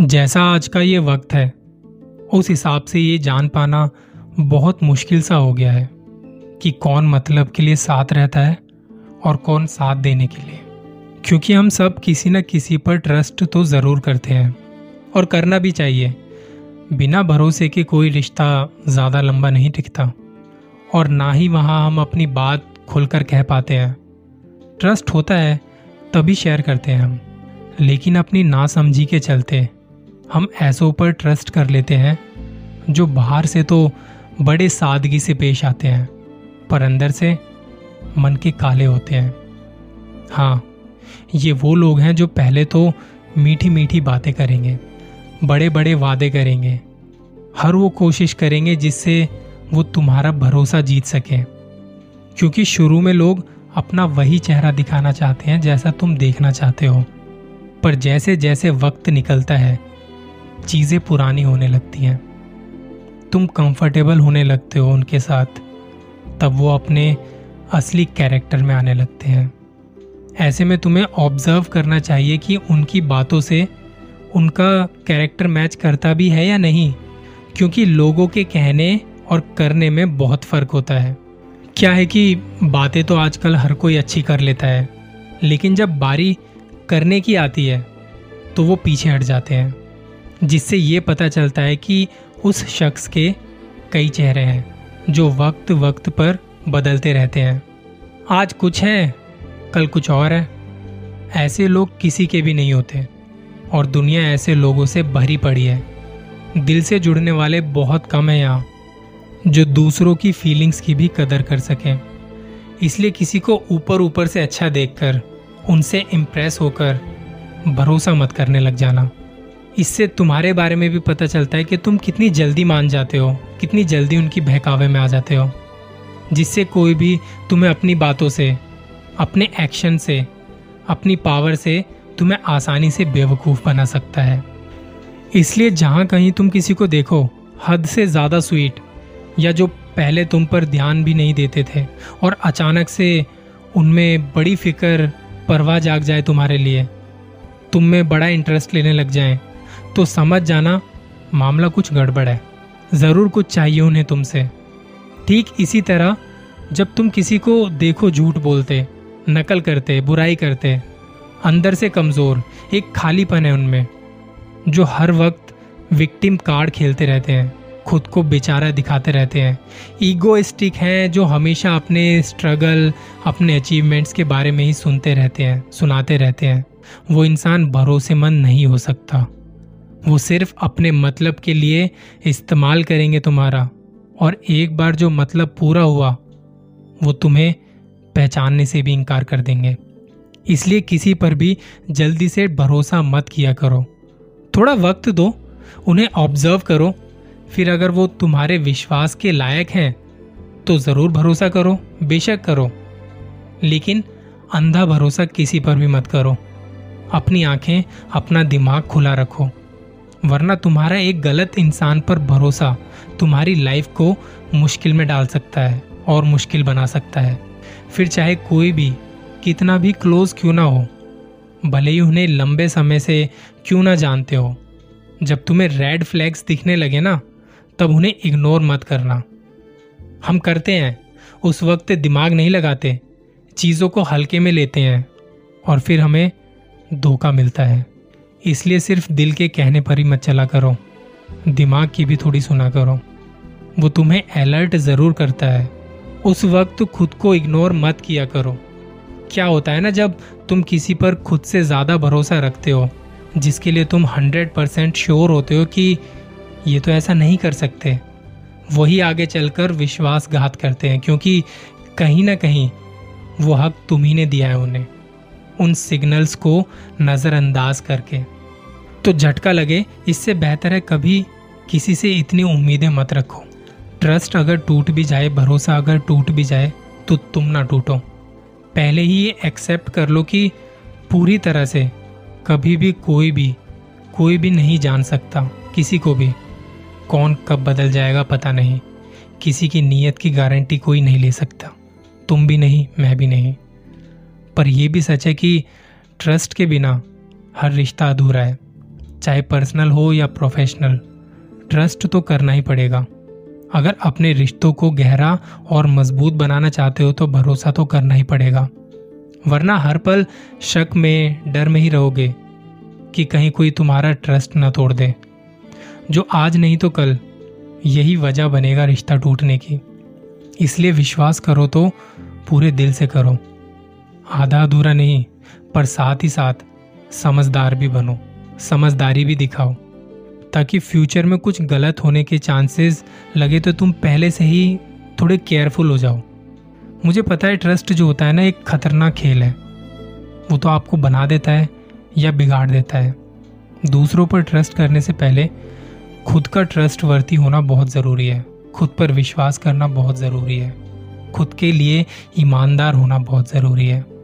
जैसा आज का ये वक्त है, उस हिसाब से ये जान पाना बहुत मुश्किल सा हो गया है कि कौन मतलब के लिए साथ रहता है और कौन साथ देने के लिए। क्योंकि हम सब किसी न किसी पर ट्रस्ट तो ज़रूर करते हैं और करना भी चाहिए। बिना भरोसे के कोई रिश्ता ज़्यादा लंबा नहीं टिकता और ना ही वहाँ हम अपनी बात खुलकर कह पाते हैं। ट्रस्ट होता है तभी शेयर करते हैं हम, लेकिन अपनी नासमझी के चलते हम ऐसों पर ट्रस्ट कर लेते हैं, जो बाहर से तो बड़े सादगी से पेश आते हैं, पर अंदर से मन के काले होते हैं। हाँ ये वो लोग हैं जो पहले तो मीठी मीठी बातें करेंगे बड़े बड़े वादे करेंगे, हर वो कोशिश करेंगे जिससे वो तुम्हारा भरोसा जीत सके। क्योंकि शुरू में लोग अपना वही चेहरा दिखाना चाहते हैं जैसा तुम देखना चाहते हो, पर जैसे जैसे वक्त निकलता है चीज़ें पुरानी होने लगती हैं। तुम कंफर्टेबल होने लगते हो उनके साथ। तब वो अपने असली कैरेक्टर में आने लगते हैं। ऐसे में तुम्हें ऑब्ज़र्व करना चाहिए कि उनकी बातों से उनका कैरेक्टर मैच करता भी है या नहीं। क्योंकि लोगों के कहने और करने में बहुत फ़र्क होता है। क्या है कि बातें तो आजकल हर कोई अच्छी कर लेता है। लेकिन जब बारी करने की आती है तो वो पीछे हट जाते हैं। जिससे ये पता चलता है कि उस शख्स के कई चेहरे हैं, जो वक्त वक्त पर बदलते रहते हैं। आज कुछ है, कल कुछ और है। ऐसे लोग किसी के भी नहीं होते, और दुनिया ऐसे लोगों से भरी पड़ी है। दिल से जुड़ने वाले बहुत कम है यहाँ, जो दूसरों की फीलिंग्स की भी कदर कर सकें। इसलिए किसी को ऊपर ऊपर से अच्छा देखकर, उनसे इम्प्रेस होकर, भरोसा मत करने लग जाना। इससे तुम्हारे बारे में भी पता चलता है कि तुम कितनी जल्दी मान जाते हो, कितनी जल्दी उनकी बहकावे में आ जाते हो, जिससे कोई भी तुम्हें अपनी बातों से, अपने एक्शन से, अपनी पावर से तुम्हें आसानी से बेवकूफ़ बना सकता है। इसलिए जहाँ कहीं तुम किसी को देखो, हद से ज़्यादा स्वीट या जो पहले तुम पर ध्यान भी नहीं देते थे, और अचानक से उनमें बड़ी फ़िक्र, परवाह जाग जाए तुम्हारे लिए, तुम में बड़ा इंटरेस्ट लेने लग जाए तो समझ जाना, मामला कुछ गड़बड़ है। ज़रूर कुछ चाहिए उन्हें तुमसे। ठीक इसी तरह, जब तुम किसी को देखो झूठ बोलते, नकल करते, बुराई करते, अंदर से कमज़ोर, एक खालीपन है उनमें, जो हर वक्त विक्टिम कार्ड खेलते रहते हैं, खुद को बेचारा दिखाते रहते हैं ईगोइस्टिक हैं, जो हमेशा अपने स्ट्रगल अपने अचीवमेंट्स के बारे में ही सुनते रहते हैं, सुनाते रहते हैं। वो इंसान भरोसेमंद नहीं हो सकता। वो सिर्फ़ अपने मतलब के लिए इस्तेमाल करेंगे तुम्हारा। और एक बार जो मतलब पूरा हुआ, वो तुम्हें पहचानने से भी इनकार कर देंगे। इसलिए किसी पर भी जल्दी से भरोसा मत किया करो। थोड़ा वक्त दो, उन्हें ऑब्ज़र्व करो। फिर अगर वो तुम्हारे विश्वास के लायक हैं तो ज़रूर भरोसा करो, बेशक करो। लेकिन अंधा भरोसा किसी पर भी मत करो। अपनी आँखें, अपना दिमाग खुला रखो। वरना तुम्हारा एक गलत इंसान पर भरोसा तुम्हारी लाइफ को मुश्किल में डाल सकता है और मुश्किल बना सकता है। फिर चाहे कोई भी, कितना भी क्लोज क्यों ना हो, भले ही उन्हें लंबे समय से क्यों ना जानते हो, जब तुम्हें रेड फ्लैग्स दिखने लगे ना, तब उन्हें इग्नोर मत करना। हम करते हैं, उस वक्त दिमाग नहीं लगाते, चीज़ों को हल्के में लेते हैं, और फिर हमें धोखा मिलता है। इसलिए सिर्फ़ दिल के कहने पर ही मत चला करो। दिमाग की भी थोड़ी सुना करो। वो तुम्हें अलर्ट ज़रूर करता है। उस वक्त खुद को इग्नोर मत किया करो। क्या होता है ना जब तुम किसी पर खुद से ज़्यादा भरोसा रखते हो, जिसके लिए तुम हंड्रेड परसेंट श्योर होते हो कि ये तो ऐसा नहीं कर सकते। वही आगे चलकर विश्वासघात करते हैं, क्योंकि कहीं ना कहीं वो हक तुम्ही ने दिया है उन्हें। उन सिग्नल्स को नज़रअंदाज करके। तो झटका लगे, इससे बेहतर है कभी किसी से इतनी उम्मीदें मत रखो। ट्रस्ट अगर टूट भी जाए, भरोसा अगर टूट भी जाए तो तुम ना टूटो। पहले ही ये एक्सेप्ट कर लो कि पूरी तरह से कभी भी कोई भी कोई भी नहीं जान सकता, किसी को भी। कौन कब बदल जाएगा पता नहीं। किसी की नीयत की गारंटी कोई नहीं ले सकता। तुम भी नहीं, मैं भी नहीं। पर यह भी सच है कि ट्रस्ट के बिना हर रिश्ता अधूरा है, चाहे पर्सनल हो या प्रोफेशनल। ट्रस्ट तो करना ही पड़ेगा। अगर अपने रिश्तों को गहरा और मज़बूत बनाना चाहते हो तो भरोसा तो करना ही पड़ेगा। वरना हर पल शक में, डर में ही रहोगे कि कहीं कोई तुम्हारा ट्रस्ट न तोड़ दे। जो आज नहीं तो कल, यही वजह बनेगा रिश्ता टूटने की। इसलिए विश्वास करो तो पूरे दिल से करो। आधा अधूरा नहीं, पर साथ ही साथ समझदार भी बनो, समझदारी भी दिखाओ। ताकि फ्यूचर में कुछ गलत होने के चांसेस लगे तो तुम पहले से ही थोड़े केयरफुल हो जाओ। मुझे पता है ट्रस्ट जो होता है ना, एक खतरनाक खेल है। वो तो आपको बना देता है या बिगाड़ देता है। दूसरों पर ट्रस्ट करने से पहले खुद का ट्रस्ट वर्ती होना बहुत ज़रूरी है। खुद पर विश्वास करना बहुत ज़रूरी है। खुद के लिए ईमानदार होना बहुत ज़रूरी है।